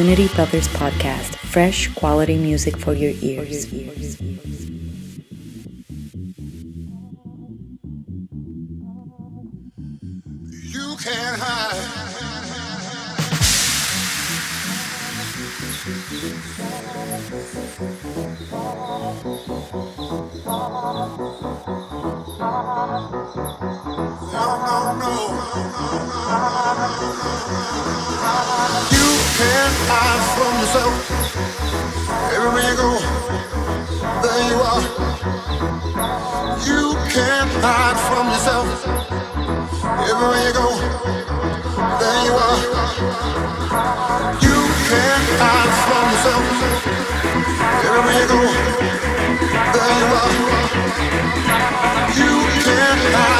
Unity Brothers podcast, fresh quality music for your ears. You no. can't hide from yourself. Everywhere you go, there you are. You can't hide from yourself. Everywhere you go, there you are. You can't hide from yourself. Everywhere you go, there you are. You can't hide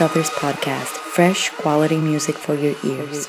Brothers podcast, fresh quality music for your ears.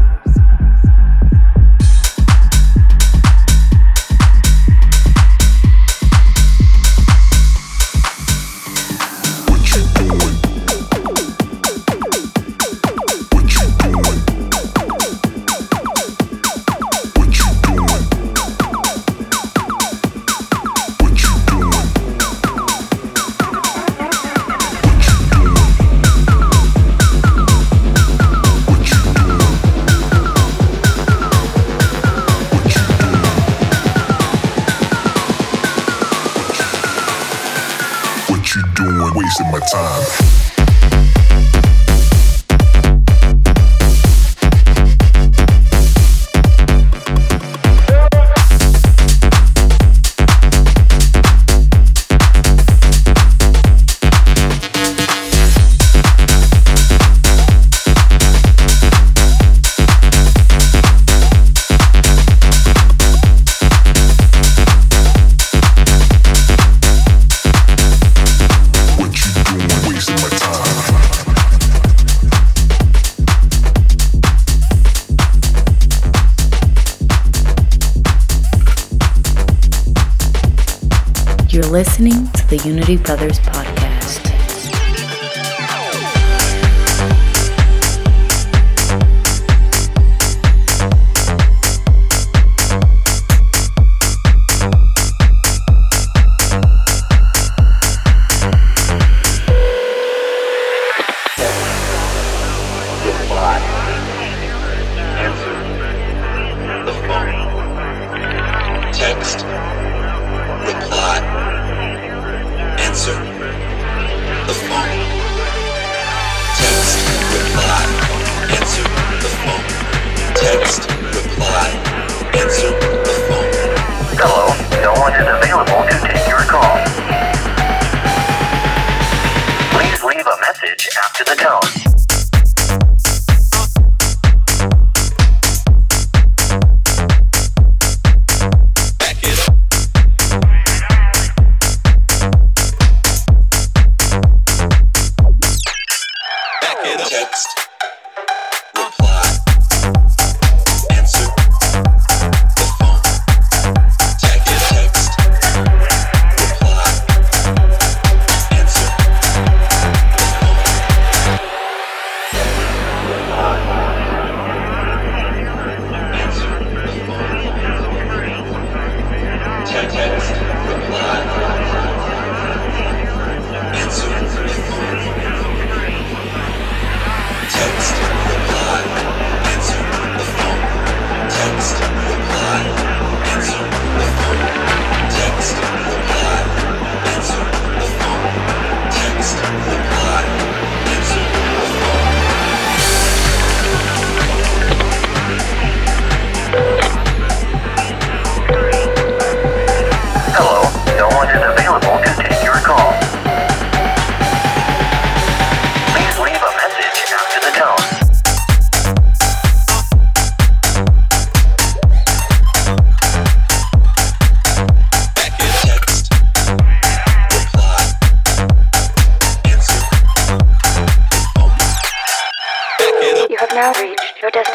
Brothers.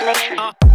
connection.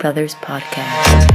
Brothers podcast.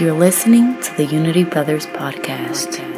You're listening to the Unity Brothers podcast.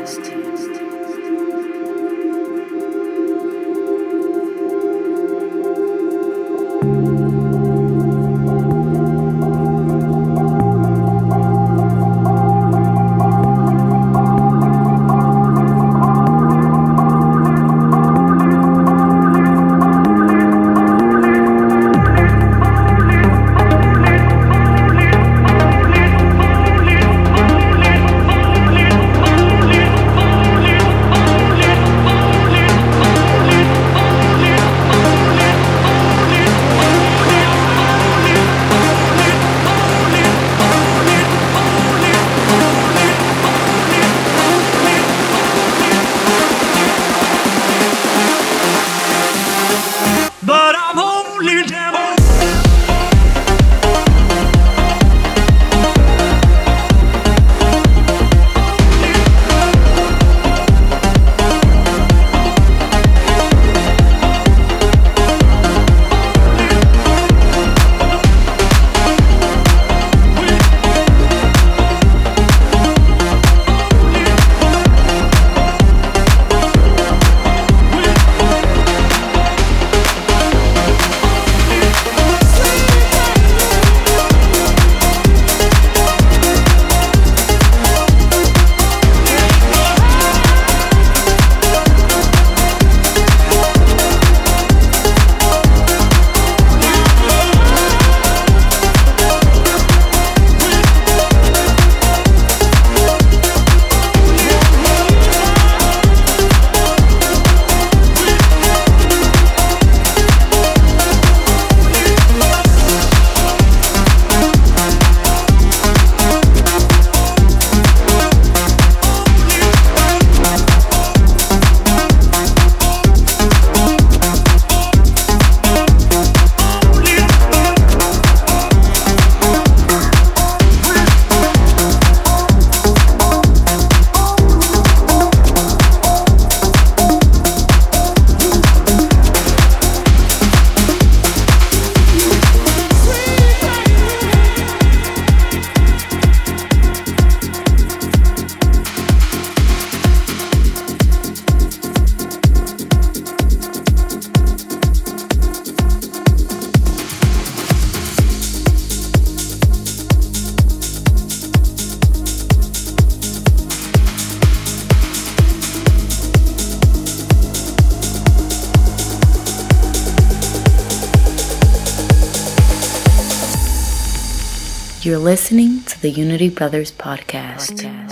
You're listening to the Unity Brothers podcast. podcast.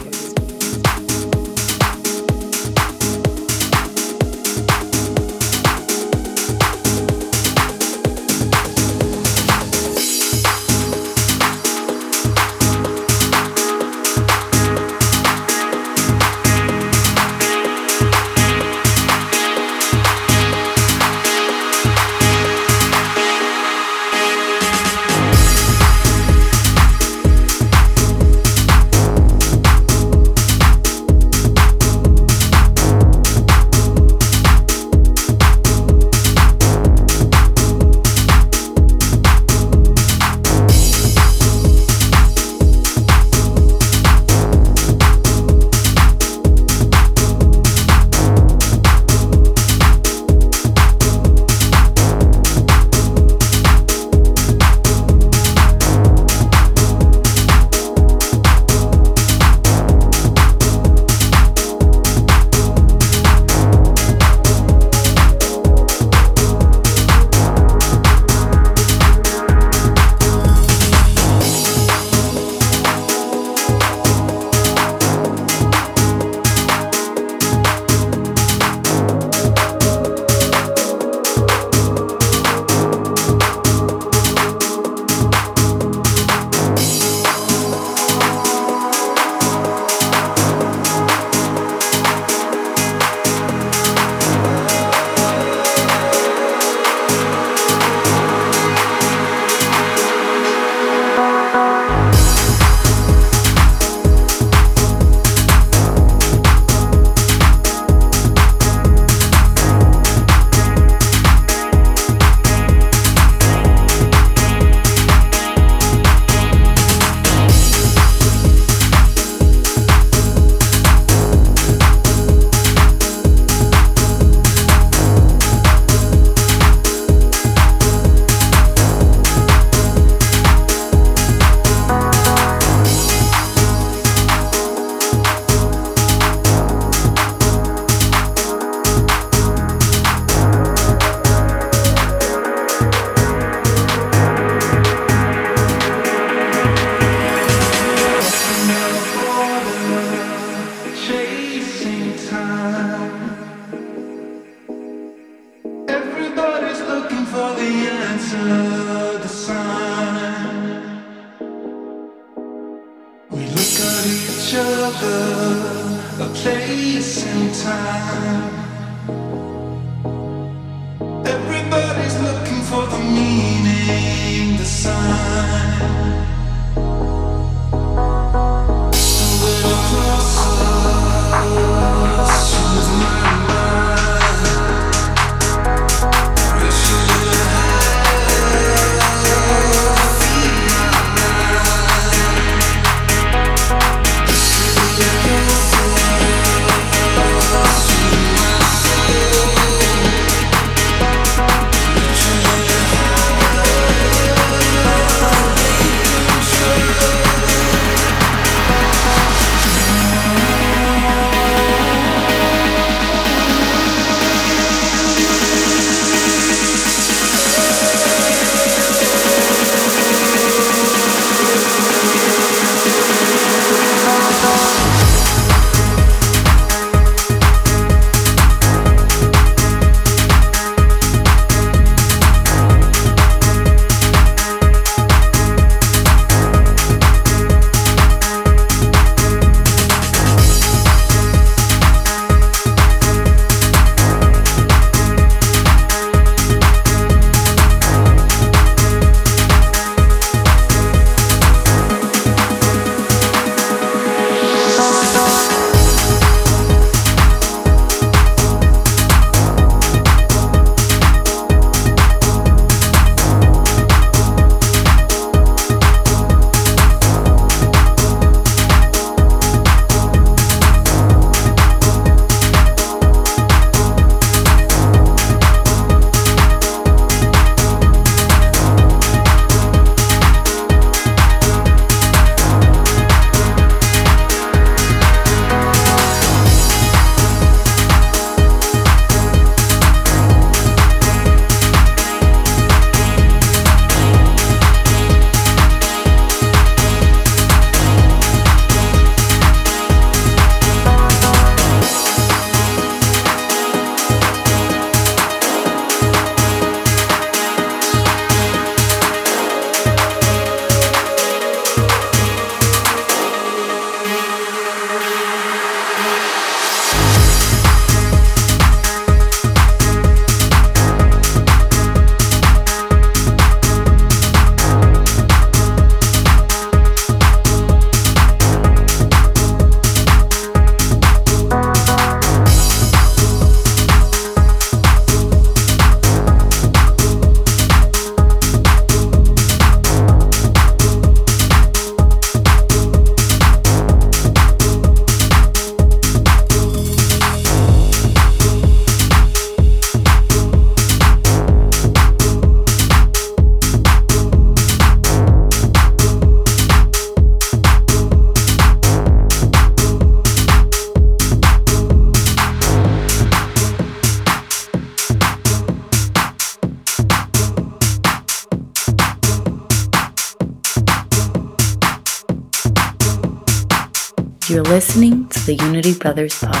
Brothers podcast.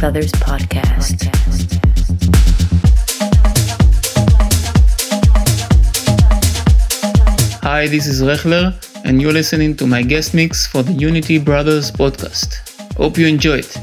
The Unity Brothers podcast. Hi, this is Rechler, and you're listening to my guest mix for the Unity Brothers podcast. Hope you enjoy it.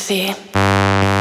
frequency.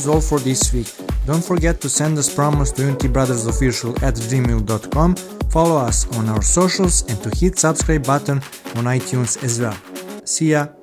is all for this week. Don't forget to send us promos to unitybrothersofficial at gmail.com, follow us on our socials and to hit subscribe button on iTunes as well. See ya!